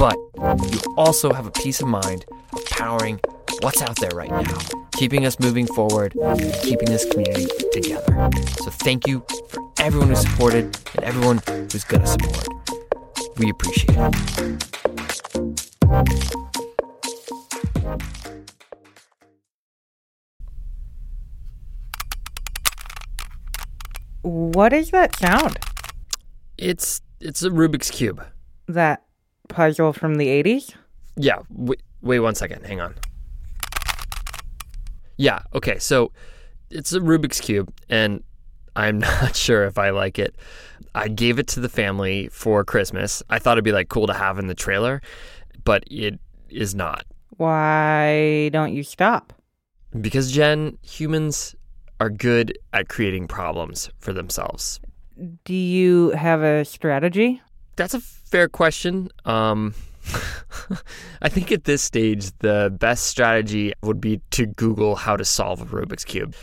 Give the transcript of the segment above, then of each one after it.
but you also have a peace of mind of powering what's out there right now, keeping us moving forward, keeping this community together. So thank you for everyone who supported and everyone who's going to support. We appreciate it. What is that sound? It's it's a Rubik's cube. That puzzle from the 80s? Yeah, wait, wait one second. Hang on. Yeah, okay. So it's a Rubik's cube and I'm not sure if I like it. I gave it to the family for Christmas. I thought it'd be like cool to have in the trailer, but it is not. Why don't you stop? Because Jen, humans are good at creating problems for themselves. Do you have a strategy? That's a fair question. Um, I think at this stage, the best strategy would be to Google how to solve a Rubik's Cube.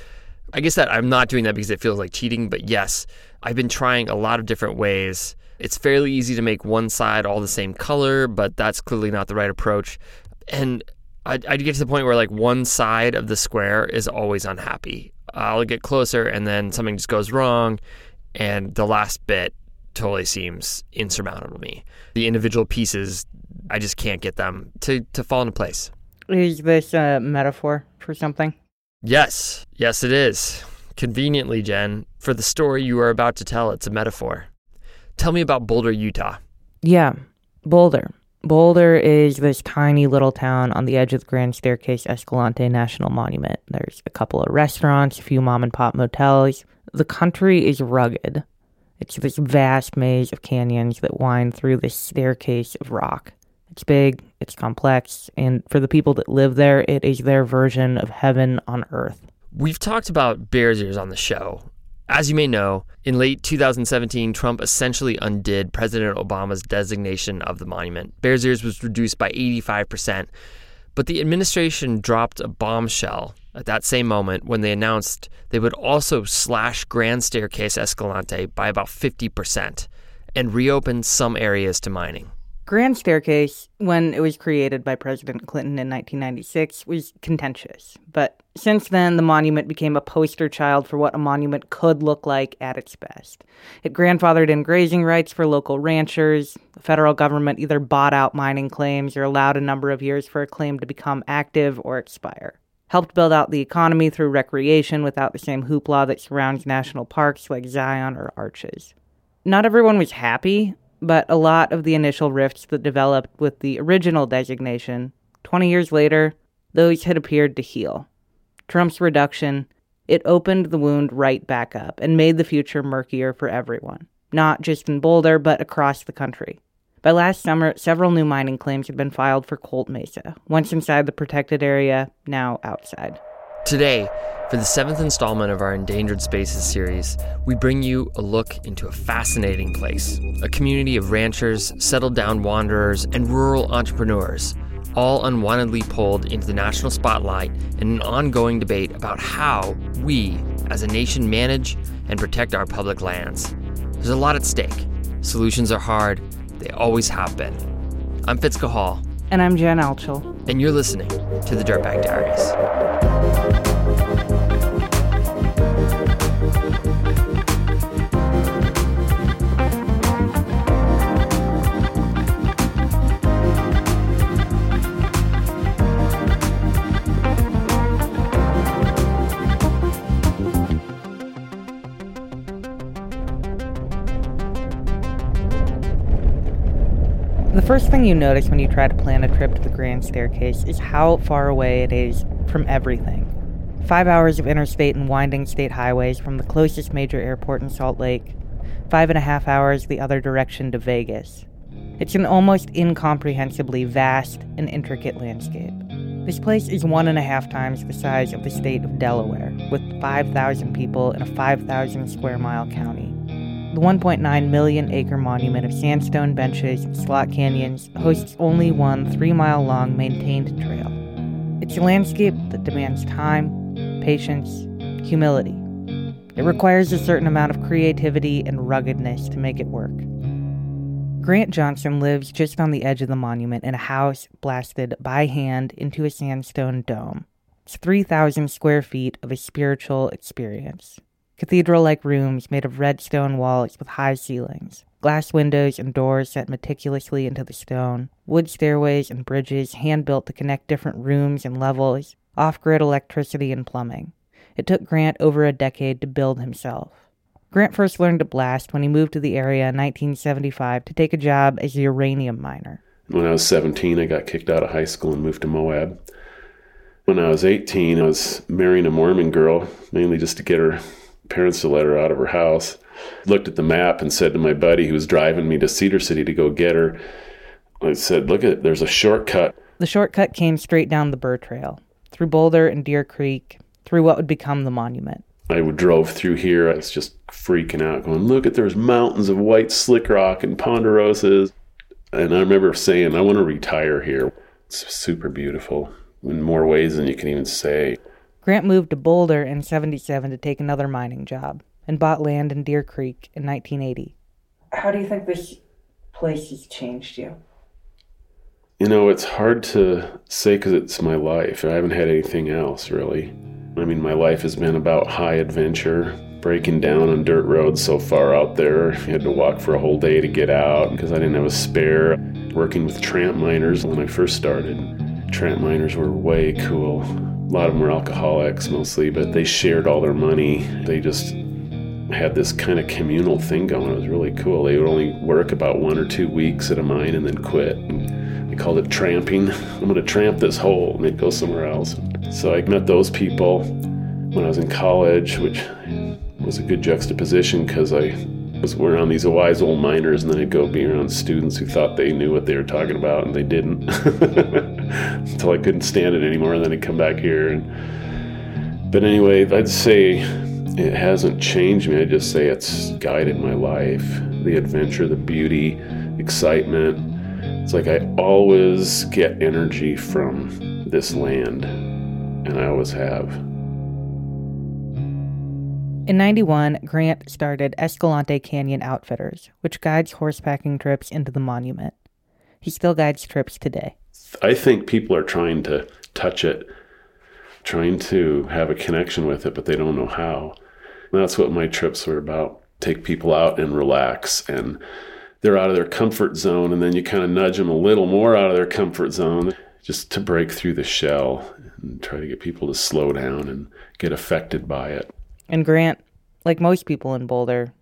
I guess that I'm not doing that because it feels like cheating, but yes, I've been trying a lot of different ways. It's fairly easy to make one side all the same color, but that's clearly not the right approach. And I, I get to the point where like one side of the square is always unhappy. I'll get closer and then something just goes wrong, and the last bit totally seems insurmountable to me. The individual pieces, I just can't get them to, to fall into place. Is this a metaphor for something? Yes, yes, it is. Conveniently, Jen, for the story you are about to tell, it's a metaphor. Tell me about Boulder, Utah. Yeah, Boulder. Boulder is this tiny little town on the edge of the Grand Staircase Escalante National Monument. There's a couple of restaurants, a few mom and pop motels. The country is rugged. It's this vast maze of canyons that wind through this staircase of rock. It's big, it's complex, and for the people that live there, it is their version of heaven on earth. We've talked about Bears Ears on the show. As you may know, in late 2017, Trump essentially undid President Obama's designation of the monument. Bears Ears was reduced by 85%, but the administration dropped a bombshell at that same moment when they announced they would also slash Grand Staircase Escalante by about 50% and reopen some areas to mining. Grand Staircase, when it was created by President Clinton in 1996, was contentious. But since then, the monument became a poster child for what a monument could look like at its best. It grandfathered in grazing rights for local ranchers. The federal government either bought out mining claims or allowed a number of years for a claim to become active or expire. Helped build out the economy through recreation without the same hoopla that surrounds national parks like Zion or Arches. Not everyone was happy, but a lot of the initial rifts that developed with the original designation, 20 years later, those had appeared to heal. Trump's reduction, it opened the wound right back up and made the future murkier for everyone, not just in Boulder, but across the country. By last summer, several new mining claims had been filed for Colt Mesa, once inside the protected area, now outside. Today, for the seventh installment of our Endangered Spaces series, we bring you a look into a fascinating place a community of ranchers, settled down wanderers, and rural entrepreneurs, all unwantedly pulled into the national spotlight in an ongoing debate about how we, as a nation, manage and protect our public lands. There's a lot at stake. Solutions are hard, they always have been. I'm Fitz Cahall. And I'm Jen Altschul. And you're listening to the Dirtbag Diaries. First thing you notice when you try to plan a trip to the Grand Staircase is how far away it is from everything. Five hours of interstate and winding state highways from the closest major airport in Salt Lake, five and a half hours the other direction to Vegas. It's an almost incomprehensibly vast and intricate landscape. This place is one and a half times the size of the state of Delaware, with 5,000 people in a 5,000 square mile county. The 1.9 million acre monument of sandstone benches and slot canyons hosts only one three mile long maintained trail. It's a landscape that demands time, patience, humility. It requires a certain amount of creativity and ruggedness to make it work. Grant Johnson lives just on the edge of the monument in a house blasted by hand into a sandstone dome. It's 3,000 square feet of a spiritual experience cathedral like rooms made of red stone walls with high ceilings, glass windows and doors set meticulously into the stone, wood stairways and bridges hand built to connect different rooms and levels, off grid electricity and plumbing. It took Grant over a decade to build himself. Grant first learned to blast when he moved to the area in 1975 to take a job as a uranium miner. When I was 17, I got kicked out of high school and moved to Moab. When I was 18, I was marrying a Mormon girl, mainly just to get her parents to let her out of her house. Looked at the map and said to my buddy who was driving me to Cedar City to go get her, I said, Look at there's a shortcut. The shortcut came straight down the Burr Trail, through Boulder and Deer Creek, through what would become the monument. I drove through here. I was just freaking out, going, Look at there's mountains of white slick rock and ponderosas. And I remember saying, I want to retire here. It's super beautiful in more ways than you can even say. Grant moved to Boulder in 77 to take another mining job and bought land in Deer Creek in 1980. How do you think this place has changed you? You know, it's hard to say because it's my life. I haven't had anything else, really. I mean, my life has been about high adventure, breaking down on dirt roads so far out there. You had to walk for a whole day to get out because I didn't have a spare. Working with tramp miners when I first started. Tramp miners were way cool. A lot of them were alcoholics mostly, but they shared all their money. They just had this kind of communal thing going. It was really cool. They would only work about one or two weeks at a mine and then quit. And they called it tramping. I'm going to tramp this hole, and they'd go somewhere else. So I met those people when I was in college, which was a good juxtaposition because I was around these wise old miners, and then I'd go be around students who thought they knew what they were talking about, and they didn't. Until I couldn't stand it anymore, and then I'd come back here. And, but anyway, I'd say it hasn't changed me. I just say it's guided my life. The adventure, the beauty, excitement. It's like I always get energy from this land, and I always have. In 91, Grant started Escalante Canyon Outfitters, which guides horsepacking trips into the monument. He still guides trips today. I think people are trying to touch it, trying to have a connection with it, but they don't know how. And that's what my trips were about. Take people out and relax and they're out of their comfort zone and then you kind of nudge them a little more out of their comfort zone just to break through the shell and try to get people to slow down and get affected by it. And Grant, like most people in Boulder,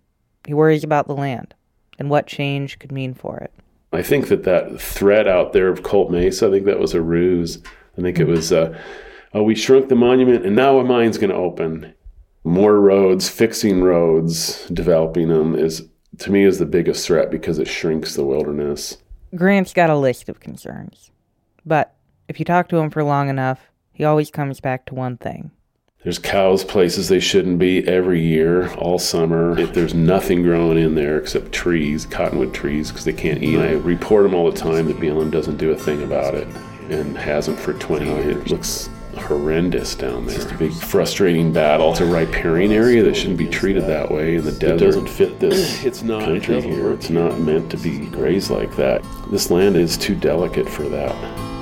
he worries about the land and what change could mean for it. I think that that threat out there of Colt Mesa, I think that was a ruse. I think it was, uh, oh, we shrunk the monument and now a mine's going to open. More roads, fixing roads, developing them is, to me, is the biggest threat because it shrinks the wilderness. Grant's got a list of concerns. But if you talk to him for long enough, he always comes back to one thing there's cows places they shouldn't be every year, all summer. If there's nothing growing in there except trees, cottonwood trees, because they can't eat. And I report them all the time that BLM doesn't do a thing about it and hasn't for 20 years. It looks horrendous down there. It's a big frustrating battle. It's a riparian area that shouldn't be treated that way in the desert. It doesn't fit this it's not, country it here. It's not meant to be grazed like that. This land is too delicate for that.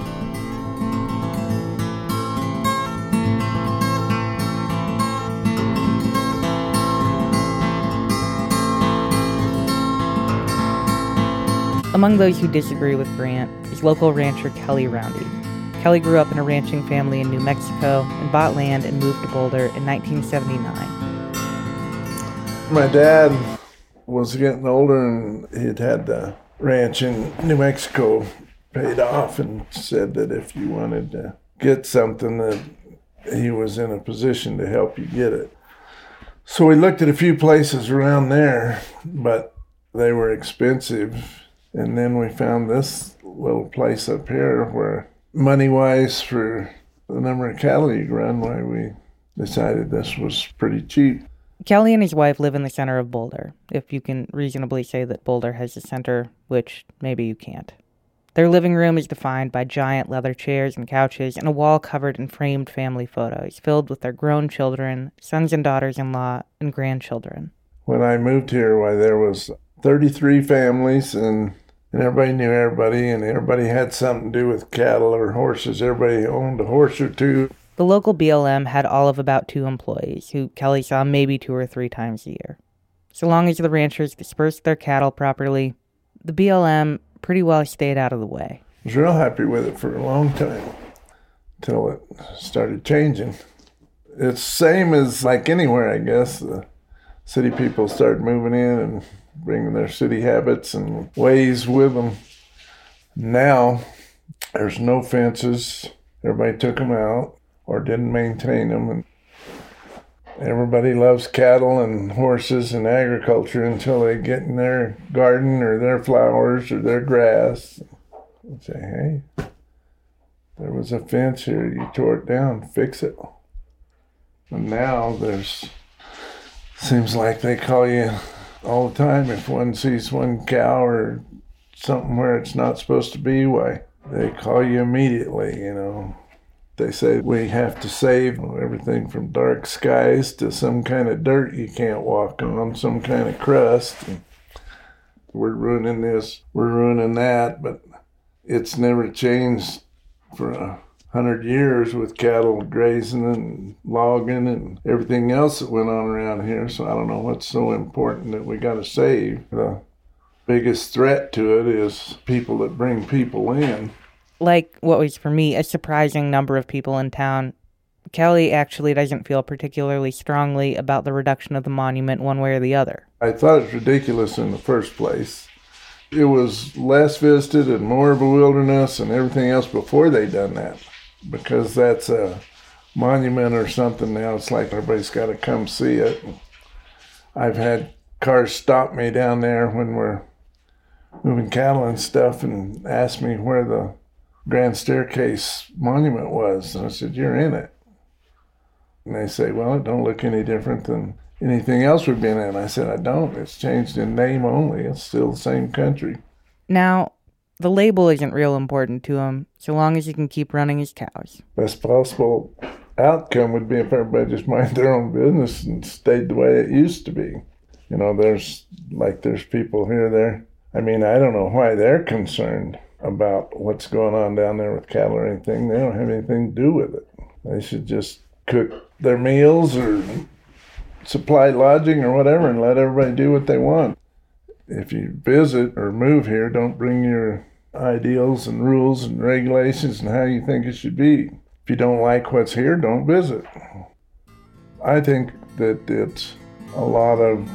Among those who disagree with Grant is local rancher Kelly Roundy. Kelly grew up in a ranching family in New Mexico and bought land and moved to Boulder in 1979. My dad was getting older and he'd had the ranch in New Mexico paid off and said that if you wanted to get something that he was in a position to help you get it. So we looked at a few places around there, but they were expensive and then we found this little place up here where, money wise, for the number of cattle you run, why we decided this was pretty cheap. Kelly and his wife live in the center of Boulder, if you can reasonably say that Boulder has a center, which maybe you can't. Their living room is defined by giant leather chairs and couches and a wall covered in framed family photos filled with their grown children, sons and daughters in law, and grandchildren. When I moved here, why there was 33 families and and everybody knew everybody, and everybody had something to do with cattle or horses. Everybody owned a horse or two. The local BLM had all of about two employees, who Kelly saw maybe two or three times a year. So long as the ranchers dispersed their cattle properly, the BLM pretty well stayed out of the way. I was real happy with it for a long time until it started changing. It's same as like anywhere, I guess. The city people start moving in and bringing their city habits and ways with them. Now, there's no fences. Everybody took them out or didn't maintain them. And everybody loves cattle and horses and agriculture until they get in their garden or their flowers or their grass. And say, hey, there was a fence here. You tore it down. Fix it. And now there's, seems like they call you all the time. If one sees one cow or something where it's not supposed to be, why they call you immediately, you know. They say we have to save everything from dark skies to some kind of dirt you can't walk on, some kind of crust. We're ruining this, we're ruining that, but it's never changed for a hundred years with cattle grazing and logging and everything else that went on around here. So I don't know what's so important that we got to save. The biggest threat to it is people that bring people in. Like what was for me a surprising number of people in town. Kelly actually doesn't feel particularly strongly about the reduction of the monument one way or the other. I thought it was ridiculous in the first place. It was less visited and more of a wilderness and everything else before they done that because that's a monument or something now. It's like everybody's got to come see it. I've had cars stop me down there when we're moving cattle and stuff and ask me where the grand staircase monument was. And I said, You're in it. And they say, Well, it don't look any different than anything else we've been in. I said, I don't. It's changed in name only. It's still the same country. Now, the label isn't real important to him, so long as he can keep running his cows. Best possible outcome would be if everybody just mind their own business and stayed the way it used to be. You know, there's like there's people here there. I mean, I don't know why they're concerned about what's going on down there with cattle or anything. They don't have anything to do with it. They should just cook their meals or supply lodging or whatever and let everybody do what they want if you visit or move here, don't bring your ideals and rules and regulations and how you think it should be. If you don't like what's here, don't visit. I think that it's a lot of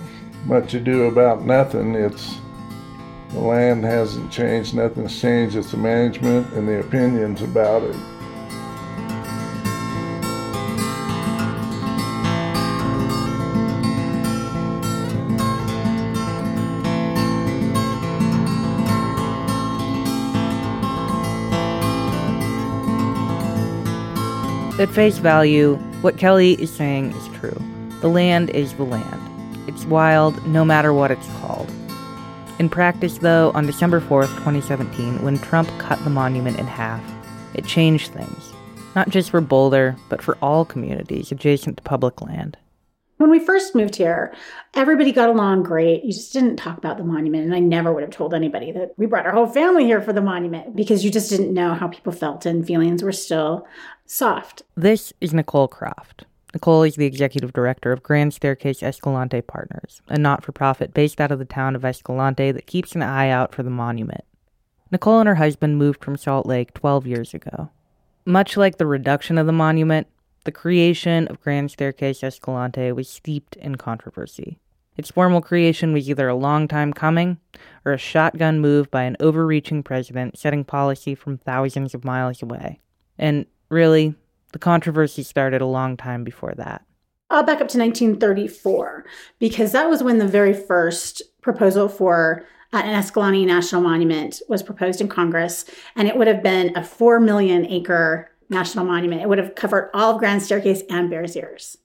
much ado about nothing. It's the land hasn't changed, nothing's changed. It's the management and the opinions about it. Face value, what Kelly is saying is true. The land is the land. It's wild no matter what it's called. In practice, though, on December 4th, 2017, when Trump cut the monument in half, it changed things. not just for Boulder, but for all communities adjacent to public land. When we first moved here, everybody got along great. You just didn't talk about the monument. And I never would have told anybody that we brought our whole family here for the monument because you just didn't know how people felt and feelings were still soft. This is Nicole Croft. Nicole is the executive director of Grand Staircase Escalante Partners, a not for profit based out of the town of Escalante that keeps an eye out for the monument. Nicole and her husband moved from Salt Lake 12 years ago. Much like the reduction of the monument, the creation of Grand Staircase Escalante was steeped in controversy. Its formal creation was either a long time coming or a shotgun move by an overreaching president setting policy from thousands of miles away. And really, the controversy started a long time before that. I'll back up to 1934 because that was when the very first proposal for uh, an Escalante National Monument was proposed in Congress, and it would have been a 4 million acre national monument. It would have covered all of Grand Staircase and Bears Ears.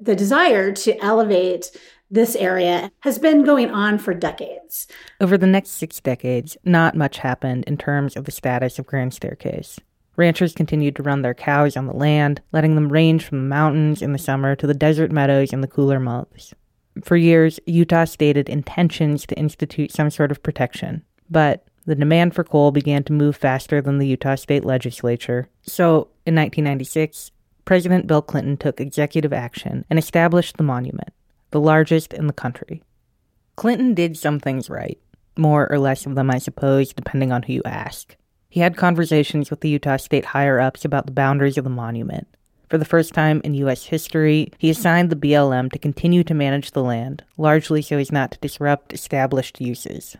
The desire to elevate this area has been going on for decades. Over the next six decades, not much happened in terms of the status of Grand Staircase. Ranchers continued to run their cows on the land, letting them range from the mountains in the summer to the desert meadows in the cooler months. For years, Utah stated intentions to institute some sort of protection, but the demand for coal began to move faster than the Utah state legislature. So, in 1996, President Bill Clinton took executive action and established the monument, the largest in the country. Clinton did some things right, more or less of them, I suppose, depending on who you ask. He had conversations with the Utah state higher ups about the boundaries of the monument. For the first time in U.S. history, he assigned the BLM to continue to manage the land, largely so as not to disrupt established uses.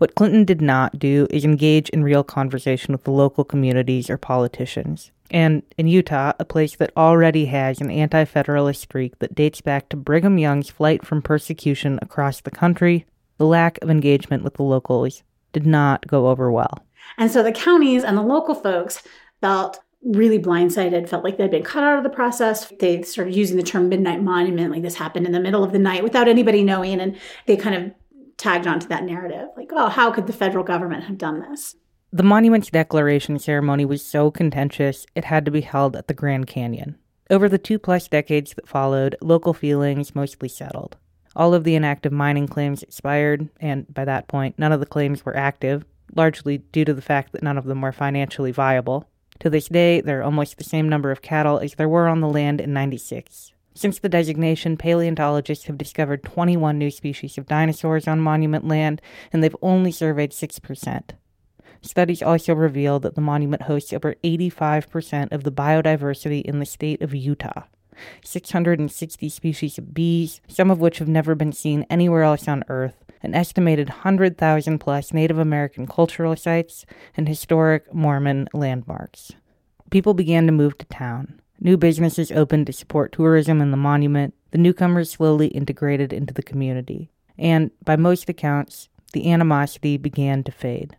What Clinton did not do is engage in real conversation with the local communities or politicians. And in Utah, a place that already has an anti federalist streak that dates back to Brigham Young's flight from persecution across the country, the lack of engagement with the locals did not go over well. And so the counties and the local folks felt really blindsided, felt like they'd been cut out of the process. They started using the term midnight monument, like this happened in the middle of the night without anybody knowing. And they kind of tagged onto that narrative. Like, oh, how could the federal government have done this? The monument's declaration ceremony was so contentious, it had to be held at the Grand Canyon. Over the two plus decades that followed, local feelings mostly settled. All of the inactive mining claims expired, and by that point, none of the claims were active, largely due to the fact that none of them were financially viable. To this day, there are almost the same number of cattle as there were on the land in 96. Since the designation, paleontologists have discovered 21 new species of dinosaurs on monument land, and they've only surveyed 6%. Studies also reveal that the monument hosts over 85% of the biodiversity in the state of Utah. 660 species of bees, some of which have never been seen anywhere else on Earth, an estimated 100,000 plus Native American cultural sites, and historic Mormon landmarks. People began to move to town. New businesses opened to support tourism and the monument. The newcomers slowly integrated into the community. And by most accounts, the animosity began to fade.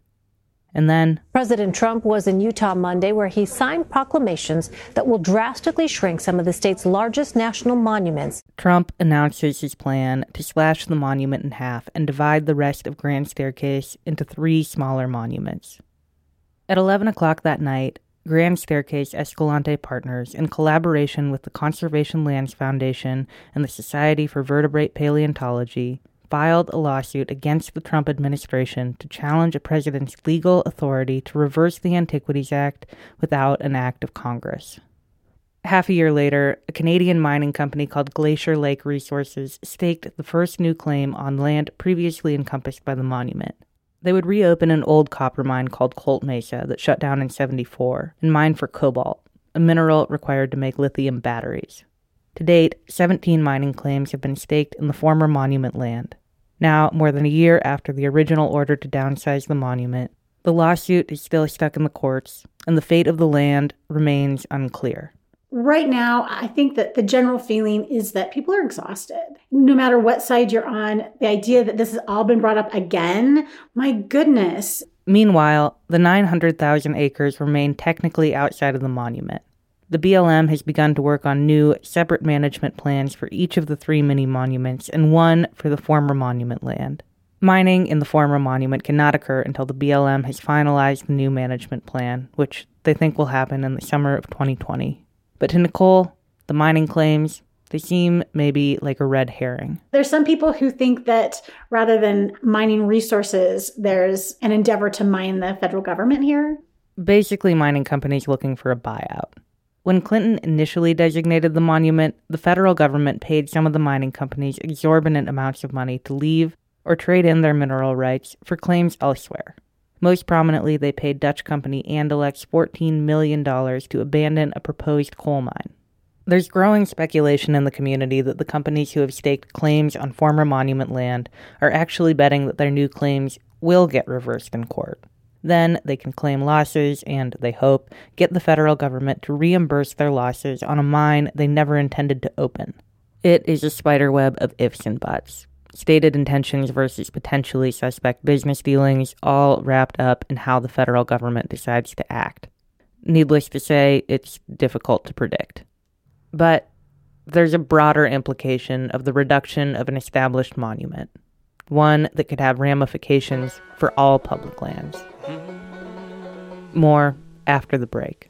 And then President Trump was in Utah Monday where he signed proclamations that will drastically shrink some of the state's largest national monuments. Trump announces his plan to slash the monument in half and divide the rest of Grand Staircase into three smaller monuments. At 11 o'clock that night, Grand Staircase Escalante Partners, in collaboration with the Conservation Lands Foundation and the Society for Vertebrate Paleontology, filed a lawsuit against the Trump administration to challenge a president's legal authority to reverse the Antiquities Act without an act of Congress. Half a year later, a Canadian mining company called Glacier Lake Resources staked the first new claim on land previously encompassed by the monument. They would reopen an old copper mine called Colt Mesa that shut down in 74 and mine for cobalt, a mineral required to make lithium batteries. To date, 17 mining claims have been staked in the former monument land. Now, more than a year after the original order to downsize the monument, the lawsuit is still stuck in the courts, and the fate of the land remains unclear right now, I think that the general feeling is that people are exhausted. No matter what side you're on, the idea that this has all been brought up again, my goodness. Meanwhile, the 900,000 acres remain technically outside of the monument. The BLM has begun to work on new, separate management plans for each of the three mini monuments and one for the former monument land. Mining in the former monument cannot occur until the BLM has finalized the new management plan, which they think will happen in the summer of 2020. But to Nicole, the mining claims, they seem maybe like a red herring. There's some people who think that rather than mining resources, there's an endeavor to mine the federal government here. Basically, mining companies looking for a buyout. When Clinton initially designated the monument, the federal government paid some of the mining companies exorbitant amounts of money to leave or trade in their mineral rights for claims elsewhere. Most prominently, they paid Dutch company Andalex $14 million to abandon a proposed coal mine. There's growing speculation in the community that the companies who have staked claims on former monument land are actually betting that their new claims will get reversed in court. Then they can claim losses and, they hope, get the federal government to reimburse their losses on a mine they never intended to open. It is a spiderweb of ifs and buts stated intentions versus potentially suspect business dealings, all wrapped up in how the federal government decides to act. Needless to say, it's difficult to predict. But there's a broader implication of the reduction of an established monument, one that could have ramifications for all public lands. Mm-hmm. More after the break.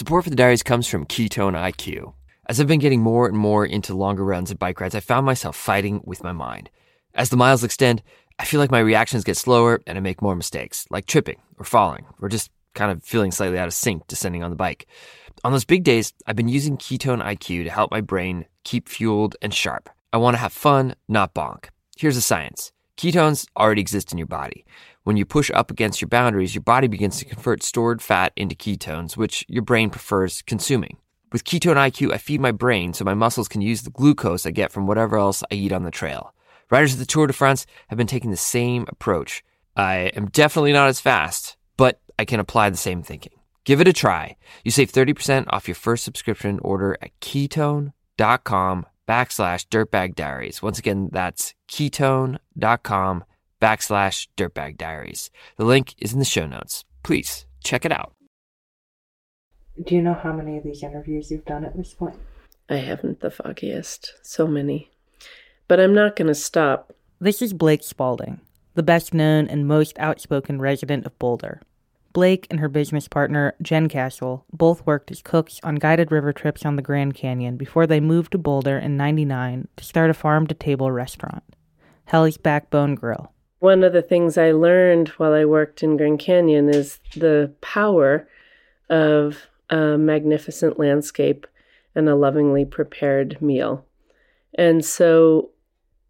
Support for the diaries comes from Ketone IQ. As I've been getting more and more into longer runs and bike rides, I found myself fighting with my mind. As the miles extend, I feel like my reactions get slower and I make more mistakes, like tripping or falling, or just kind of feeling slightly out of sync descending on the bike. On those big days, I've been using Ketone IQ to help my brain keep fueled and sharp. I want to have fun, not bonk. Here's the science ketones already exist in your body. When you push up against your boundaries, your body begins to convert stored fat into ketones, which your brain prefers consuming. With Ketone IQ, I feed my brain so my muscles can use the glucose I get from whatever else I eat on the trail. Riders of the Tour de France have been taking the same approach. I am definitely not as fast, but I can apply the same thinking. Give it a try. You save 30% off your first subscription order at ketone.com backslash dirtbag diaries. Once again, that's ketone.com backslash dirtbag diaries. The link is in the show notes. Please check it out. Do you know how many of these interviews you've done at this point? I haven't the foggiest. So many. But I'm not going to stop. This is Blake Spalding, the best known and most outspoken resident of Boulder. Blake and her business partner, Jen Castle, both worked as cooks on guided river trips on the Grand Canyon before they moved to Boulder in 99 to start a farm to table restaurant, Hell's Backbone Grill. One of the things I learned while I worked in Grand Canyon is the power of a magnificent landscape and a lovingly prepared meal. And so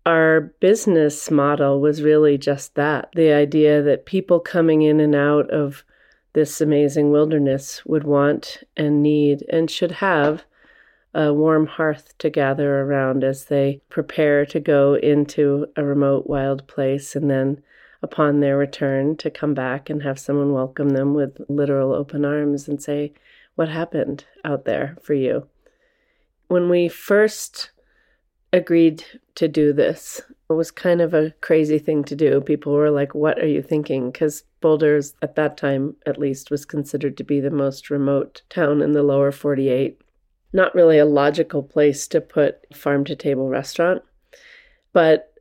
our business model was really just that the idea that people coming in and out of this amazing wilderness would want and need and should have a warm hearth to gather around as they prepare to go into a remote wild place and then upon their return to come back and have someone welcome them with literal open arms and say what happened out there for you? When we first agreed to do this was kind of a crazy thing to do. People were like, What are you thinking? Because Boulder's, at that time at least, was considered to be the most remote town in the lower 48. Not really a logical place to put farm to table restaurant. But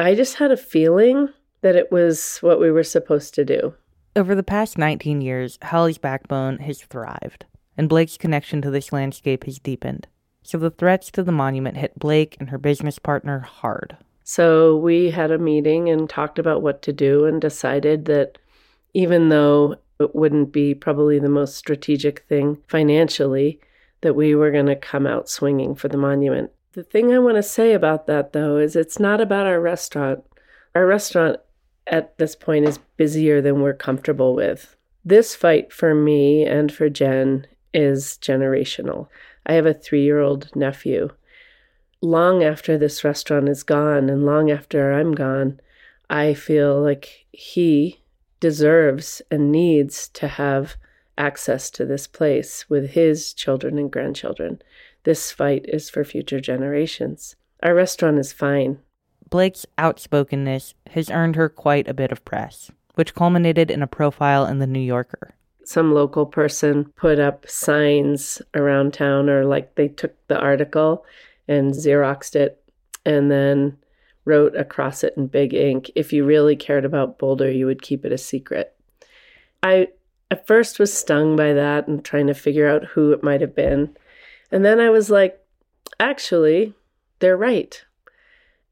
I just had a feeling that it was what we were supposed to do. Over the past 19 years, Hell's Backbone has thrived, and Blake's connection to this landscape has deepened. So the threats to the monument hit Blake and her business partner hard. So we had a meeting and talked about what to do and decided that even though it wouldn't be probably the most strategic thing financially, that we were going to come out swinging for the monument. The thing I want to say about that though is it's not about our restaurant. Our restaurant at this point is busier than we're comfortable with. This fight for me and for Jen is generational. I have a three year old nephew long after this restaurant is gone and long after I'm gone, I feel like he deserves and needs to have access to this place with his children and grandchildren. This fight is for future generations. Our restaurant is fine. Blake's outspokenness has earned her quite a bit of press, which culminated in a profile in The New Yorker. Some local person put up signs around town, or like they took the article and Xeroxed it and then wrote across it in big ink if you really cared about Boulder, you would keep it a secret. I at first was stung by that and trying to figure out who it might have been. And then I was like, actually, they're right.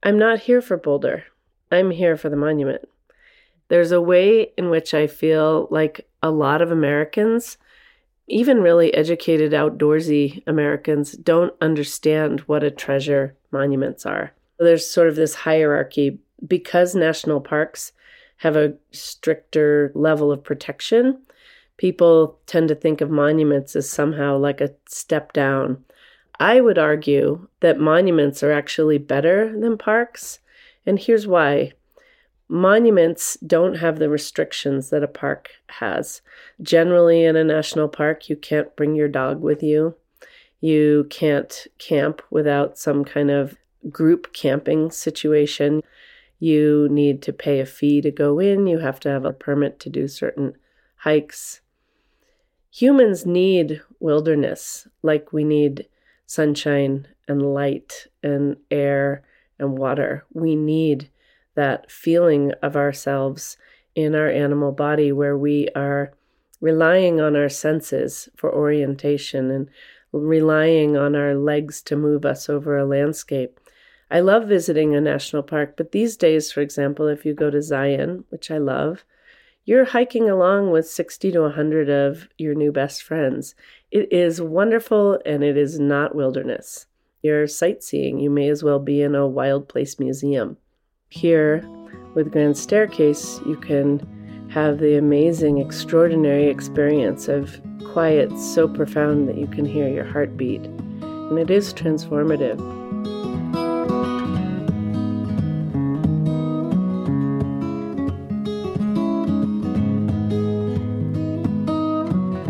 I'm not here for Boulder. I'm here for the monument. There's a way in which I feel like a lot of Americans, even really educated, outdoorsy Americans, don't understand what a treasure monuments are. There's sort of this hierarchy because national parks have a stricter level of protection. People tend to think of monuments as somehow like a step down I would argue that monuments are actually better than parks. And here's why monuments don't have the restrictions that a park has. Generally, in a national park, you can't bring your dog with you. You can't camp without some kind of group camping situation. You need to pay a fee to go in. You have to have a permit to do certain hikes. Humans need wilderness like we need sunshine and light and air and water. We need that feeling of ourselves in our animal body where we are relying on our senses for orientation and relying on our legs to move us over a landscape. I love visiting a national park, but these days, for example, if you go to Zion, which I love, you're hiking along with 60 to 100 of your new best friends. It is wonderful and it is not wilderness. You're sightseeing. You may as well be in a wild place museum. Here, with Grand Staircase, you can have the amazing, extraordinary experience of quiet so profound that you can hear your heartbeat. And it is transformative.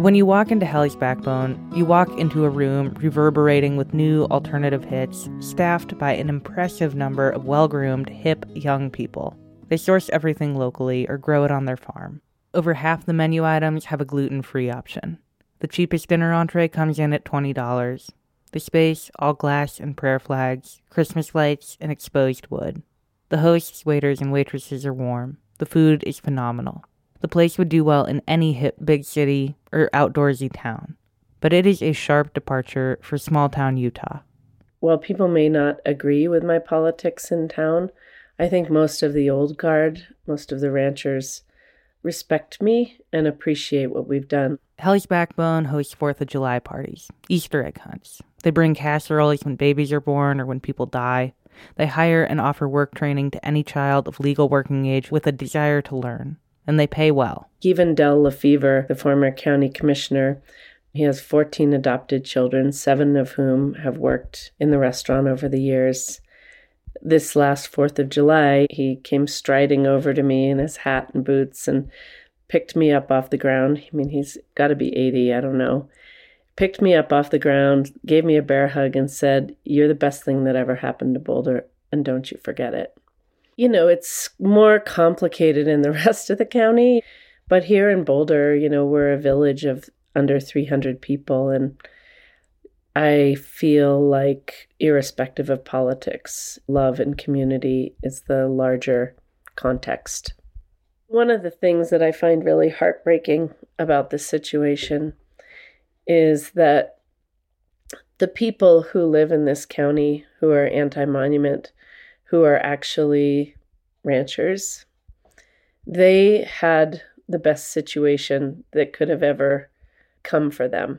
When you walk into Hell's Backbone, you walk into a room reverberating with new alternative hits, staffed by an impressive number of well groomed, hip, young people. They source everything locally or grow it on their farm. Over half the menu items have a gluten free option. The cheapest dinner entree comes in at $20. The space, all glass and prayer flags, Christmas lights, and exposed wood. The hosts, waiters, and waitresses are warm. The food is phenomenal. The place would do well in any hip big city or outdoorsy town, but it is a sharp departure for small town Utah. While people may not agree with my politics in town, I think most of the old guard, most of the ranchers, respect me and appreciate what we've done. Hell's Backbone hosts 4th of July parties, Easter egg hunts. They bring casseroles when babies are born or when people die. They hire and offer work training to any child of legal working age with a desire to learn and they pay well. Even Dell LeFevre, the former county commissioner, he has 14 adopted children, seven of whom have worked in the restaurant over the years. This last 4th of July, he came striding over to me in his hat and boots and picked me up off the ground. I mean, he's got to be 80, I don't know. Picked me up off the ground, gave me a bear hug, and said, You're the best thing that ever happened to Boulder, and don't you forget it you know, it's more complicated in the rest of the county. But here in Boulder, you know, we're a village of under 300 people. And I feel like, irrespective of politics, love and community is the larger context. One of the things that I find really heartbreaking about this situation is that the people who live in this county who are anti monument who are actually ranchers, they had the best situation that could have ever come for them.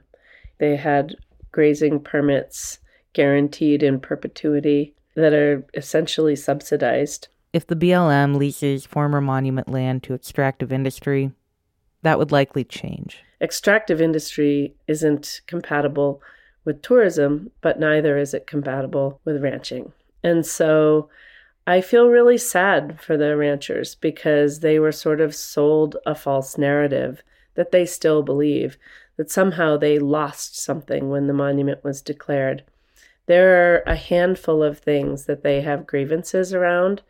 They had grazing permits guaranteed in perpetuity that are essentially subsidized. If the BLM leases former monument land to extractive industry, that would likely change. Extractive industry isn't compatible with tourism, but neither is it compatible with ranching. And so I feel really sad for the ranchers because they were sort of sold a false narrative that they still believe that somehow they lost something when the monument was declared. There are a handful of things that they have grievances around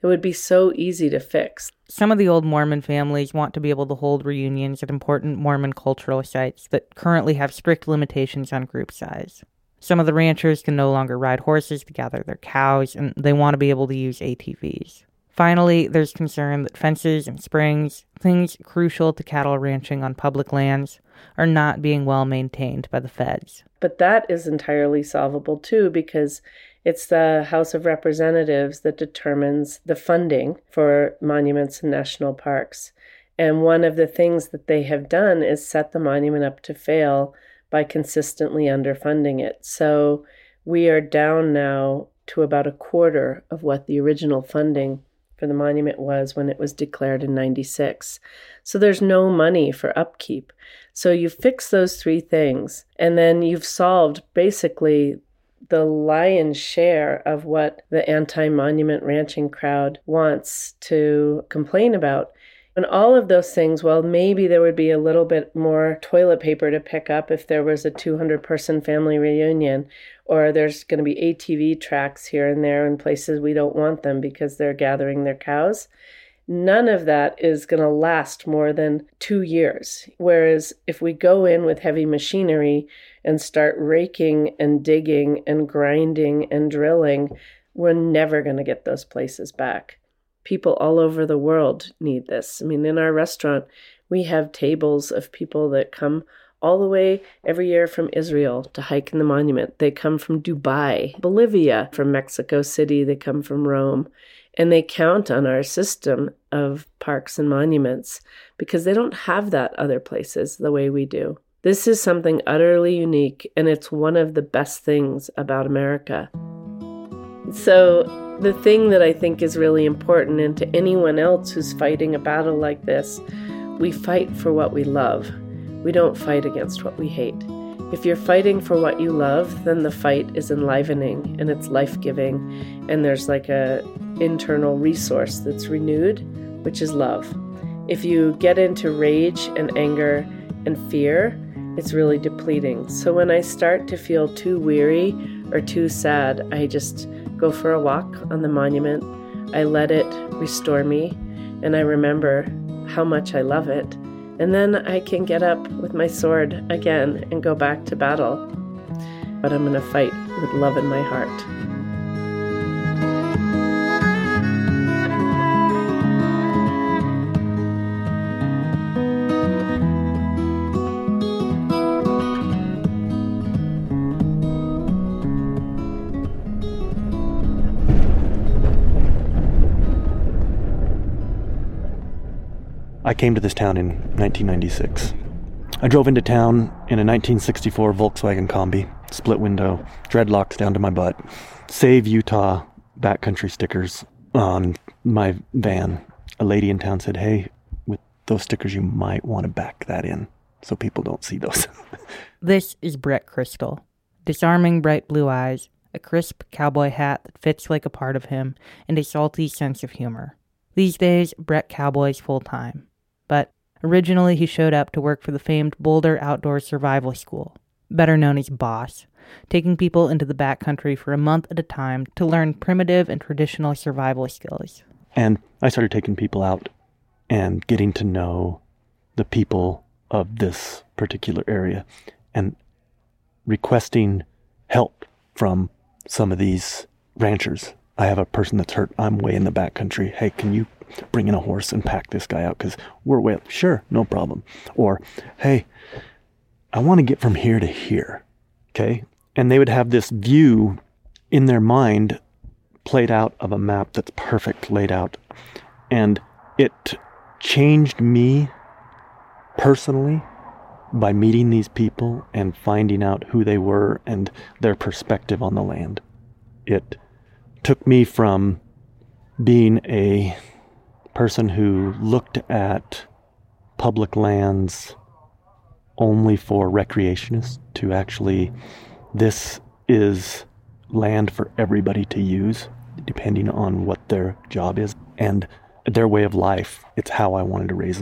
that would be so easy to fix. Some of the old Mormon families want to be able to hold reunions at important Mormon cultural sites that currently have strict limitations on group size. Some of the ranchers can no longer ride horses to gather their cows, and they want to be able to use ATVs. Finally, there's concern that fences and springs, things crucial to cattle ranching on public lands, are not being well maintained by the feds. But that is entirely solvable too because it's the House of Representatives that determines the funding for monuments and national parks. And one of the things that they have done is set the monument up to fail by consistently underfunding it. So we are down now to about a quarter of what the original funding for the monument was when it was declared in 96. So there's no money for upkeep. So you fix those three things, and then you've solved basically the lion's share of what the anti monument ranching crowd wants to complain about. And all of those things, well, maybe there would be a little bit more toilet paper to pick up if there was a 200 person family reunion, or there's going to be ATV tracks here and there in places we don't want them because they're gathering their cows. None of that is going to last more than two years. Whereas if we go in with heavy machinery and start raking and digging and grinding and drilling, we're never going to get those places back people all over the world need this. I mean, in our restaurant, we have tables of people that come all the way every year from Israel to hike in the monument. They come from Dubai, Bolivia, from Mexico City, they come from Rome. And they count on our system of parks and monuments because they don't have that other places the way we do. This is something utterly unique, and it's one of the best things about America. So, the thing that I think is really important, and to anyone else who's fighting a battle like this, we fight for what we love. We don't fight against what we hate. If you're fighting for what you love, then the fight is enlivening and it's life-giving and there's like a internal resource that's renewed, which is love. If you get into rage and anger and fear, it's really depleting. So when I start to feel too weary or too sad, I just go for a walk on the monument. I let it restore me, and I remember how much I love it. And then I can get up with my sword again and go back to battle. But I'm going to fight with love in my heart. Came to this town in 1996. I drove into town in a 1964 Volkswagen Kombi, split window, dreadlocks down to my butt, Save Utah backcountry stickers on my van. A lady in town said, Hey, with those stickers, you might want to back that in so people don't see those. this is Breck Crystal. Disarming bright blue eyes, a crisp cowboy hat that fits like a part of him, and a salty sense of humor. These days, Breck cowboys full time but originally he showed up to work for the famed Boulder Outdoor Survival School, better known as BOSS, taking people into the backcountry for a month at a time to learn primitive and traditional survival skills. And I started taking people out and getting to know the people of this particular area and requesting help from some of these ranchers. I have a person that's hurt. I'm way in the backcountry. Hey, can you bring in a horse and pack this guy out because we're way up. Sure, no problem. Or, hey, I want to get from here to here. Okay. And they would have this view in their mind played out of a map that's perfect laid out. And it changed me personally by meeting these people and finding out who they were and their perspective on the land. It took me from being a person who looked at public lands only for recreationists to actually this is land for everybody to use depending on what their job is and their way of life. It's how i wanted to raise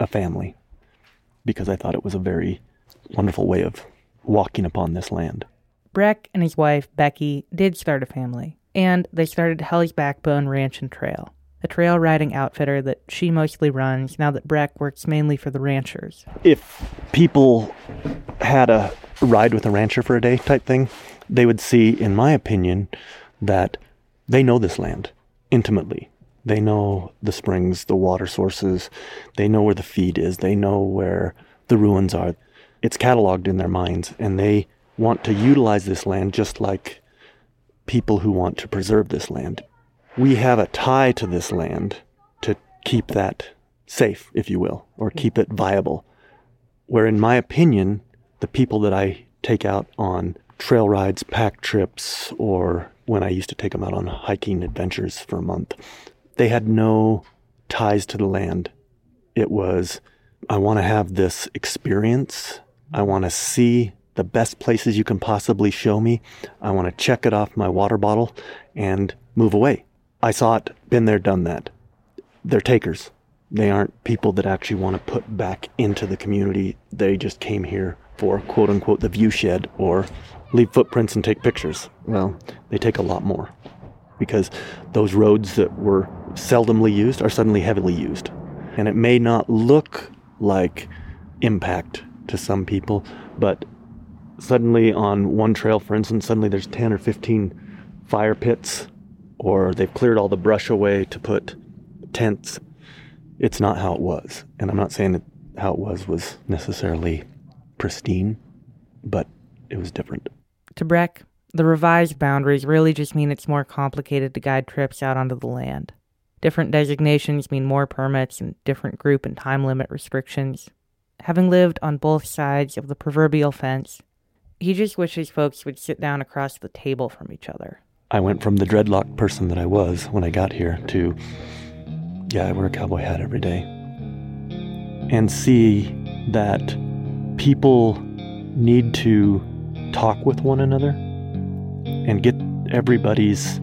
a family because i thought it was a very wonderful way of walking upon this land. Breck and his wife, Becky, did start a family, and they started Hell's Backbone Ranch and Trail, a trail riding outfitter that she mostly runs now that Breck works mainly for the ranchers. If people had a ride with a rancher for a day type thing, they would see, in my opinion, that they know this land intimately. They know the springs, the water sources, they know where the feed is, they know where the ruins are. It's cataloged in their minds, and they want to utilize this land just like people who want to preserve this land. We have a tie to this land to keep that safe, if you will, or keep it viable. Where, in my opinion, the people that I take out on trail rides, pack trips, or when I used to take them out on hiking adventures for a month, they had no ties to the land. It was, I want to have this experience. I want to see the best places you can possibly show me. I want to check it off my water bottle and move away. I saw it, been there, done that. They're takers. They aren't people that actually want to put back into the community. They just came here for quote unquote the view shed or leave footprints and take pictures. Well, they take a lot more because those roads that were seldomly used are suddenly heavily used. And it may not look like impact to some people, but suddenly on one trail, for instance, suddenly there's 10 or 15 fire pits, or they've cleared all the brush away to put tents. It's not how it was. And I'm not saying that how it was was necessarily pristine, but it was different. To Breck, the revised boundaries really just mean it's more complicated to guide trips out onto the land. Different designations mean more permits and different group and time limit restrictions. Having lived on both sides of the proverbial fence, he just wishes folks would sit down across the table from each other. I went from the dreadlock person that I was when I got here to, yeah, I wear a cowboy hat every day. And see that people need to talk with one another and get everybody's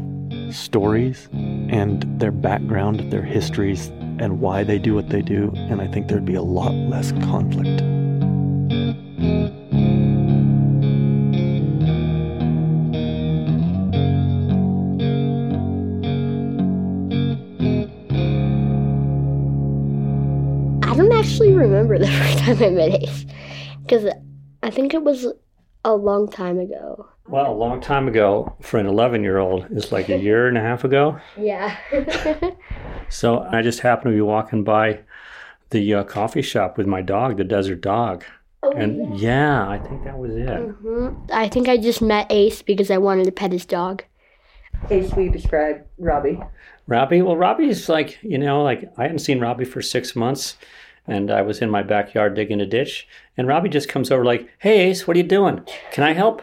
stories and their background, their histories, and why they do what they do. And I think there'd be a lot less conflict. Remember the first time I met Ace because I think it was a long time ago. Well, a long time ago for an 11 year old is like a year and a half ago. Yeah. So I just happened to be walking by the uh, coffee shop with my dog, the desert dog. Oh, and yeah. I think that was it. hmm I think I just met Ace because I wanted to pet his dog. Ace, will you describe Robbie? Robbie, well, Robbie's like, you know, like I hadn't seen Robbie for six months and I was in my backyard digging a ditch. And Robbie just comes over like, hey, Ace, what are you doing? Can I help?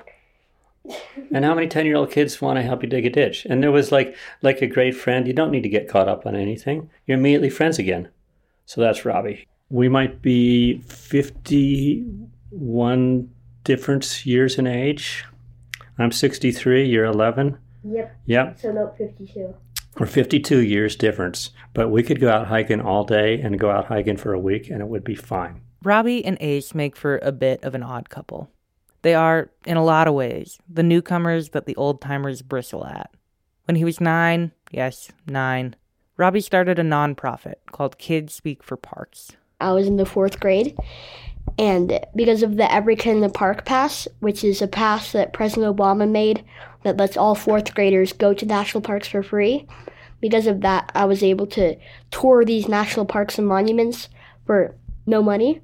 And how many 10 year old kids want to help you dig a ditch? And there was like, like a great friend. You don't need to get caught up on anything. You're immediately friends again. So that's Robbie. We might be 51 different years in age. I'm 63, you're 11. Yep. Yep. So no, 52. We're 52 years difference, but we could go out hiking all day and go out hiking for a week and it would be fine. Robbie and Ace make for a bit of an odd couple. They are, in a lot of ways, the newcomers that the old timers bristle at. When he was nine, yes, nine, Robbie started a nonprofit called Kids Speak for Parks. I was in the fourth grade, and because of the Every Kid in the Park pass, which is a pass that President Obama made that lets all fourth graders go to national parks for free, because of that, I was able to tour these national parks and monuments for no money.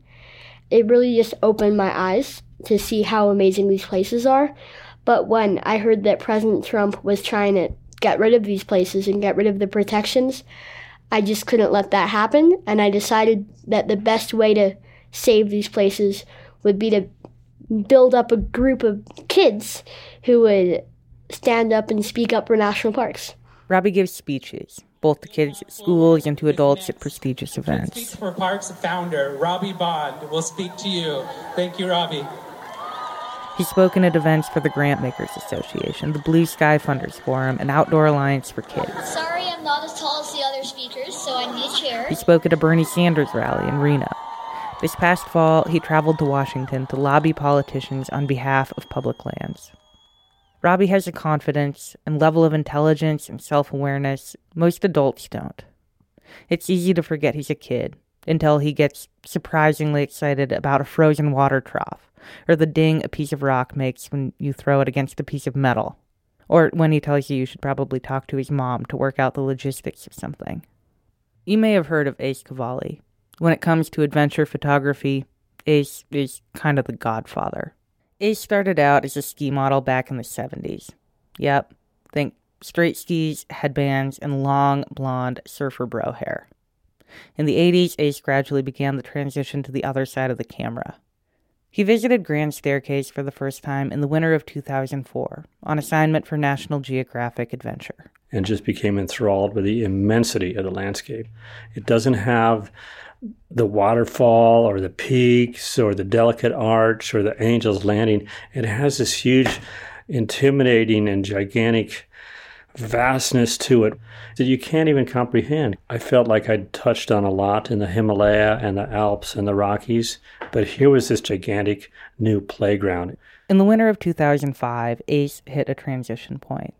It really just opened my eyes to see how amazing these places are. But when I heard that President Trump was trying to get rid of these places and get rid of the protections, I just couldn't let that happen. And I decided that the best way to save these places would be to build up a group of kids who would stand up and speak up for national parks. Robbie gives speeches, both to kids at schools and to adults at prestigious events. Speaks for Parks founder Robbie Bond will speak to you. Thank you, Robbie. He's spoken at events for the Grantmakers Association, the Blue Sky Funders Forum, and Outdoor Alliance for Kids. Sorry, I'm not as tall as the other speakers, so I need a chair. He spoke at a Bernie Sanders rally in Reno. This past fall, he traveled to Washington to lobby politicians on behalf of public lands. Robbie has a confidence and level of intelligence and self awareness most adults don't. It's easy to forget he's a kid until he gets surprisingly excited about a frozen water trough or the ding a piece of rock makes when you throw it against a piece of metal, or when he tells you you should probably talk to his mom to work out the logistics of something. You may have heard of Ace Kvale. When it comes to adventure photography, Ace is kind of the godfather. Ace started out as a ski model back in the 70s. Yep, think straight skis, headbands, and long blonde surfer bro hair. In the 80s, Ace gradually began the transition to the other side of the camera. He visited Grand Staircase for the first time in the winter of 2004 on assignment for National Geographic Adventure. And just became enthralled with the immensity of the landscape. It doesn't have the waterfall or the peaks or the delicate arch or the angel's landing. It has this huge, intimidating, and gigantic vastness to it that you can't even comprehend. I felt like I'd touched on a lot in the Himalaya and the Alps and the Rockies, but here was this gigantic new playground. In the winter of 2005, Ace hit a transition point.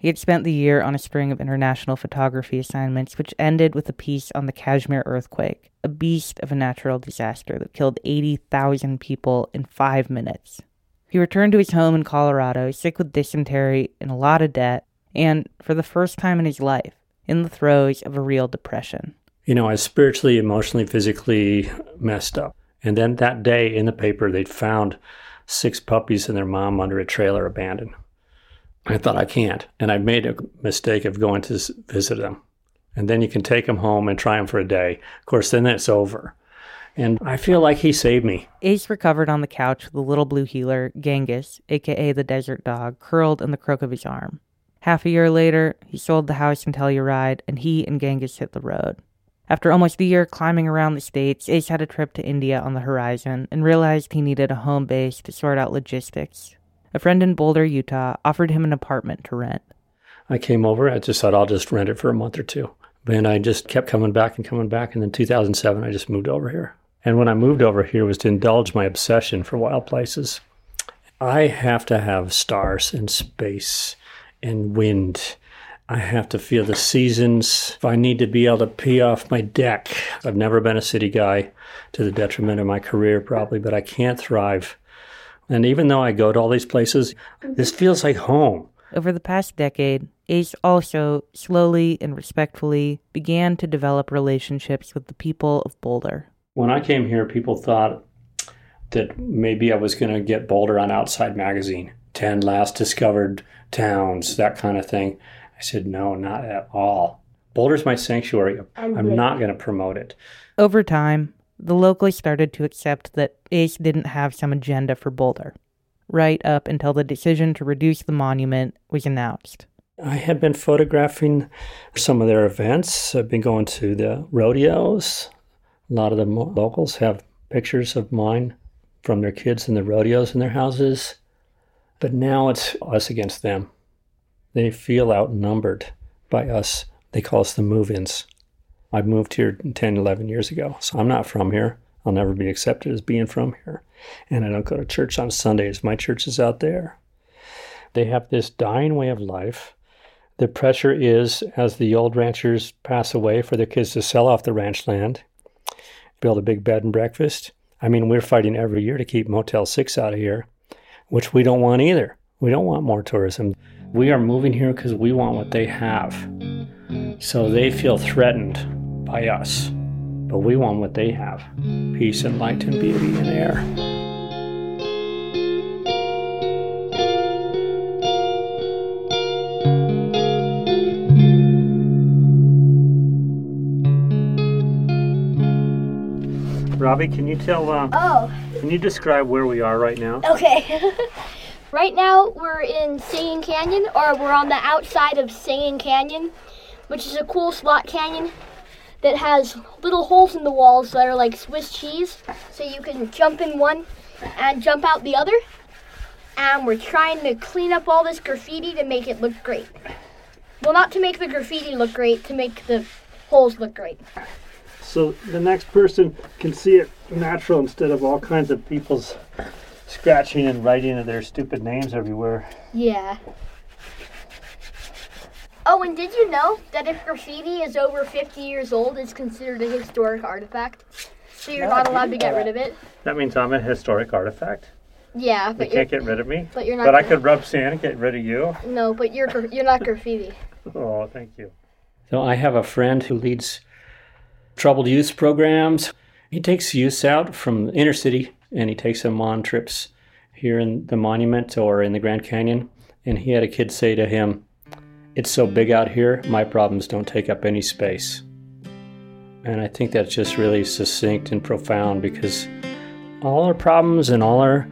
He had spent the year on a string of international photography assignments, which ended with a piece on the Kashmir earthquake, a beast of a natural disaster that killed 80,000 people in five minutes. He returned to his home in Colorado, sick with dysentery, in a lot of debt, and for the first time in his life, in the throes of a real depression. You know, I was spiritually, emotionally, physically messed up. And then that day in the paper, they'd found six puppies and their mom under a trailer abandoned. I thought, I can't. And I made a mistake of going to visit them. And then you can take them home and try them for a day. Of course, then it's over. And I feel like he saved me. Ace recovered on the couch with the little blue heeler, Genghis, aka the desert dog, curled in the crook of his arm. Half a year later, he sold the house and Telluride, and he and Genghis hit the road. After almost a year climbing around the states, Ace had a trip to India on the horizon and realized he needed a home base to sort out logistics. A friend in Boulder, Utah, offered him an apartment to rent. I came over. I just thought I'll just rent it for a month or two. And I just kept coming back and coming back. And then 2007, I just moved over here. And when I moved over here was to indulge my obsession for wild places. I have to have stars and space and wind. I have to feel the seasons. If I need to be able to pee off my deck, I've never been a city guy to the detriment of my career, probably, but I can't thrive and even though I go to all these places, this feels like home. Over the past decade, Ace also slowly and respectfully began to develop relationships with the people of Boulder. When I came here, people thought that maybe I was going to get Boulder on Outside Magazine 10 last discovered towns, that kind of thing. I said, no, not at all. Boulder's my sanctuary. I'm not going to promote it. Over time, the locals started to accept that Ace didn't have some agenda for Boulder, right up until the decision to reduce the monument was announced. I had been photographing some of their events. I've been going to the rodeos. A lot of the locals have pictures of mine from their kids in the rodeos in their houses. But now it's us against them. They feel outnumbered by us. They call us the move ins. I moved here 10, 11 years ago, so I'm not from here. I'll never be accepted as being from here. And I don't go to church on Sundays. My church is out there. They have this dying way of life. The pressure is, as the old ranchers pass away, for their kids to sell off the ranch land, build a big bed and breakfast. I mean, we're fighting every year to keep Motel 6 out of here, which we don't want either. We don't want more tourism. We are moving here because we want what they have. So they feel threatened by us, but we want what they have peace and light and beauty and air. Robbie, can you tell? Uh, oh. Can you describe where we are right now? Okay. right now we're in Singing Canyon, or we're on the outside of Singing Canyon, which is a cool slot canyon that has little holes in the walls that are like Swiss cheese. So you can jump in one and jump out the other. And we're trying to clean up all this graffiti to make it look great. Well, not to make the graffiti look great, to make the holes look great. So the next person can see it natural instead of all kinds of people's scratching and writing of their stupid names everywhere. Yeah. Oh, and did you know that if graffiti is over 50 years old, it's considered a historic artifact? So you're No, not allowed to get rid of it? That means I'm a historic artifact. Yeah, They but can't you're get rid of me. but you're not But I could rub sand and get rid of you. no, but you're gra- you're not graffiti. Oh, thank you. So I have a friend who leads troubled youth programs. He takes youths out from the inner city and he takes them on trips here in the monument or in the Grand Canyon. And he had a kid say to him, It's so big out here, my problems don't take up any space. And I think that's just really succinct and profound because all our problems and all our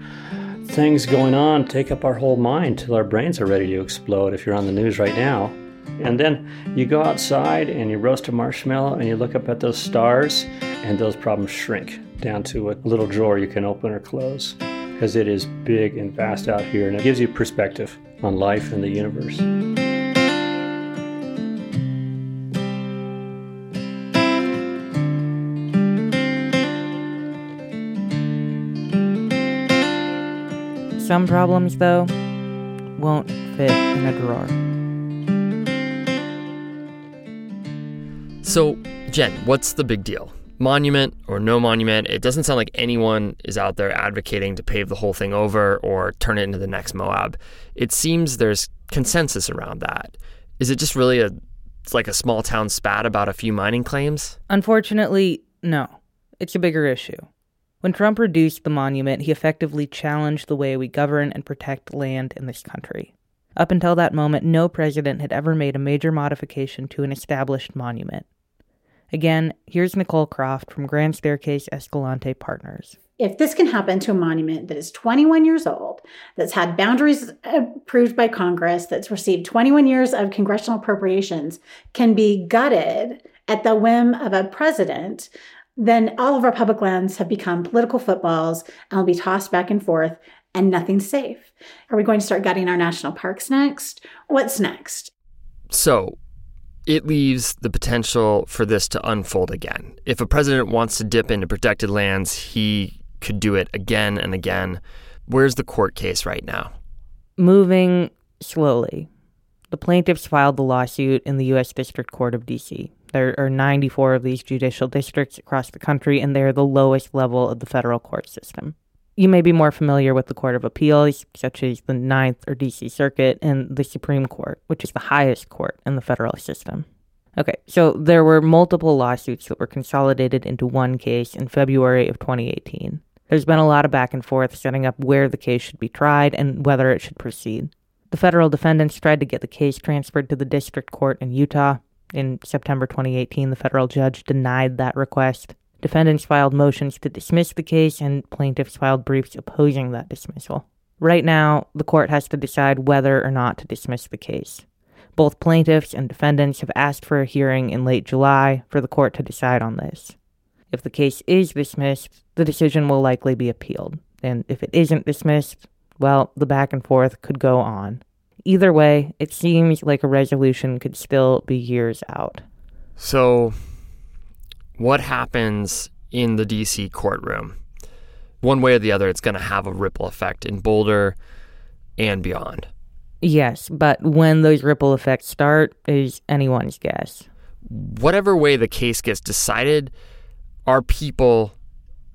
things going on take up our whole mind till our brains are ready to explode if you're on the news right now. And then you go outside and you roast a marshmallow and you look up at those stars and those problems shrink down to a little drawer you can open or close because it is big and vast out here and it gives you perspective on life and the universe. Some problems, though, won't fit in a drawer. So, Jen, what's the big deal? Monument or no monument, it doesn't sound like anyone is out there advocating to pave the whole thing over or turn it into the next Moab. It seems there's consensus around that. Is it just really a like a small town spat about a few mining claims? Unfortunately, no. It's a bigger issue. When Trump reduced the monument, he effectively challenged the way we govern and protect land in this country. Up until that moment, no president had ever made a major modification to an established monument. Again, here's Nicole Croft from Grand Staircase Escalante Partners. If this can happen to a monument that is 21 years old, that's had boundaries uh, approved by Congress, that's received 21 years of congressional appropriations, can be gutted at the whim of a president, then all of our public lands have become political footballs and will be tossed back and forth and nothing's safe. Are we going to start gutting our national parks next? What's next? So, it leaves the potential for this to unfold again. If a president wants to dip into protected lands, he could do it again and again. Where's the court case right now? Moving slowly. The plaintiffs filed the lawsuit in the U.S. District Court of D.C. There are 94 of these judicial districts across the country, and they're the lowest level of the federal court system. You may be more familiar with the Court of Appeals, such as the Ninth or D.C. Circuit, and the Supreme Court, which is the highest court in the federal system. Okay, so there were multiple lawsuits that were consolidated into one case in February of 2018. There's been a lot of back and forth setting up where the case should be tried and whether it should proceed. The federal defendants tried to get the case transferred to the district court in Utah. In September 2018, the federal judge denied that request. Defendants filed motions to dismiss the case, and plaintiffs filed briefs opposing that dismissal. Right now, the court has to decide whether or not to dismiss the case. Both plaintiffs and defendants have asked for a hearing in late July for the court to decide on this. If the case is dismissed, the decision will likely be appealed. And if it isn't dismissed, well, the back and forth could go on. Either way, it seems like a resolution could still be years out. So, what happens in the DC courtroom? One way or the other, it's going to have a ripple effect in Boulder and beyond. Yes, but when those ripple effects start is anyone's guess. Whatever way the case gets decided, are people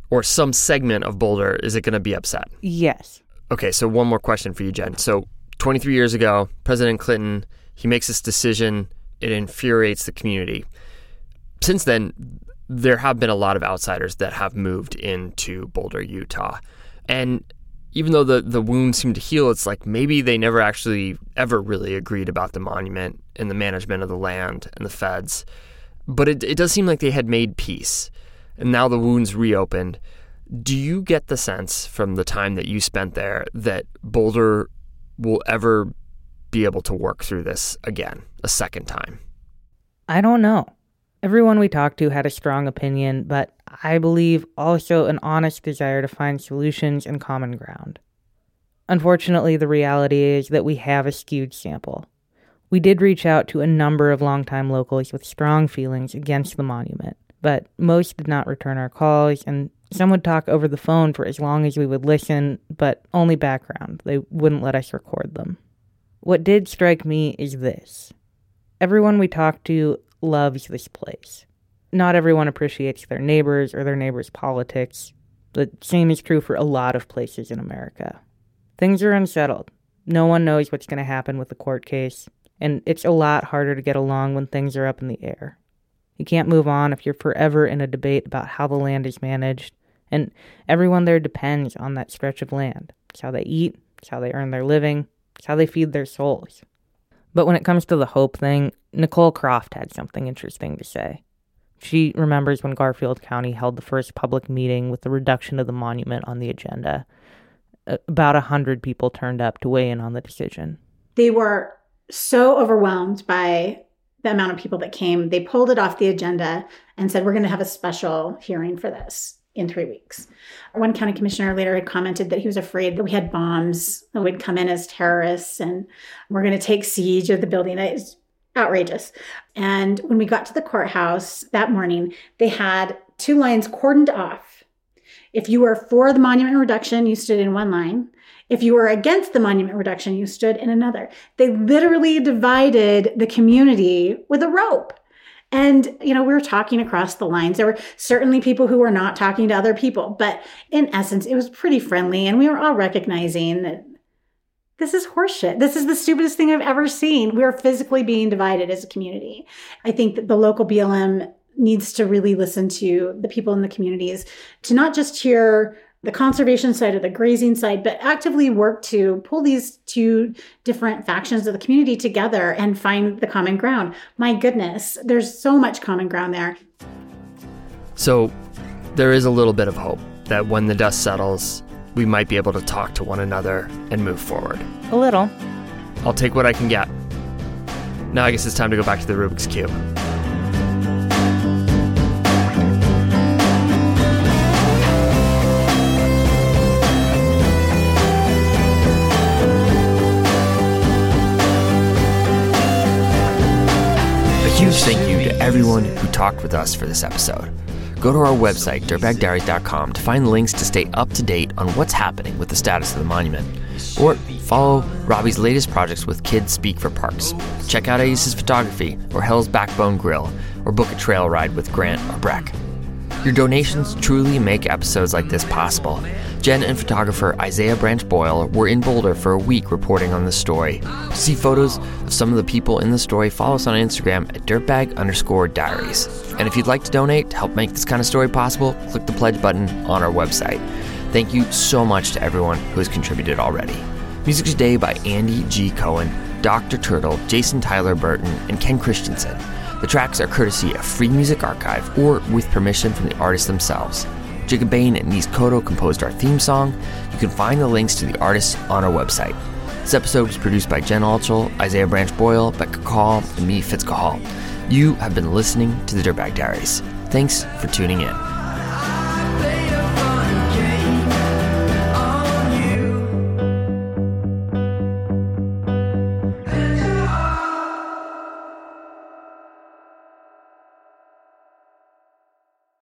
or some segment of Boulder, is it going to be upset? Yes. Okay, so one more question for you, Jen. So, 23 years ago, President Clinton, he makes this decision. It infuriates the community. Since then, there have been a lot of outsiders that have moved into Boulder, Utah. And even though the, the wounds seem to heal, it's like maybe they never actually ever really agreed about the monument and the management of the land and the feds. But it, it does seem like they had made peace. And now the wounds reopened. Do you get the sense from the time that you spent there that Boulder will ever be able to work through this again, a second time? I don't know. Everyone we talked to had a strong opinion, but I believe also an honest desire to find solutions and common ground. Unfortunately, the reality is that we have a skewed sample. We did reach out to a number of longtime locals with strong feelings against the monument, but most did not return our calls, and Some would talk over the phone for as long as we would listen, but only background. They wouldn't let us record them. What did strike me is this everyone we talked to loves this place. Not everyone appreciates their neighbors or their neighbors' politics. The same is true for a lot of places in America. Things are unsettled. No one knows what's going to happen with the court case, and it's a lot harder to get along when things are up in the air. You can't move on if you're forever in a debate about how the land is managed, and everyone there depends on that stretch of land. It's how they eat, it's how they earn their living, it's how they feed their souls. But when it comes to the hope thing, Nicole Croft had something interesting to say. She remembers when Garfield County held the first public meeting with the reduction of the monument on the agenda. Uh, about a hundred people turned up to weigh in on the decision. They were so overwhelmed by the amount of people that came. They pulled it off the agenda and said, We're going to have a special hearing for this in three weeks. One county commissioner later had commented that he was afraid that we had bombs that would come in as terrorists and we're going to take siege of the building. It's outrageous. And when we got to the courthouse that morning, they had two lines cordoned off. If you were for the monument reduction, you stood in one line. If you were against the monument reduction, you stood in another. They literally divided the community with a rope. And, you know, we were talking across the lines. There were certainly people who were not talking to other people, but in essence, it was pretty friendly. And we were all recognizing that this is horseshit. This is the stupidest thing I've ever seen. We are physically being divided as a community. I think that the local BLM needs to really listen to the people in the communities to not just hear the conservation side or the grazing side, but actively work to pull these two different factions of the community together and find the common ground. My goodness, there's so much common ground there. So, there is a little bit of hope that when the dust settles, we might be able to talk to one another and move forward. A little. I'll take what I can get. Now I guess it's time to go back to the Rubik's Cube. Everyone who talked with us for this episode. Go to our website, dirtbagdiaries.com, to find links to stay up to date on what's happening with the status of the monument. Or follow Robbie's latest projects with Kids Speak for Parks. Check out Ace's photography or Hell's Backbone Grill, or book a trail ride with Grant or Breck. Your donations truly make episodes like this possible. Jen and photographer Isaiah Branch Boyle were in Boulder for a week reporting on the story. To see photos of some of the people in the story, follow us on Instagram at dirtbag underscore diaries. And if you'd like to donate to help make this kind of story possible, click the pledge button on our website. Thank you so much to everyone who has contributed already. Music today by Andy G. Cohen, Dr. Turtle, Jason Tyler Burton, and Ken Christensen. The tracks are courtesy of Free Music Archive or with permission from the artists themselves. Jacob Bain and Nise Koto composed our theme song. You can find the links to the artists on our website. This episode was produced by Jen Altschul, Isaiah Branch Boyle, Becca Cahall, and me, Fitz. You have been listening to the Dirtbag Diaries. Thanks for tuning in.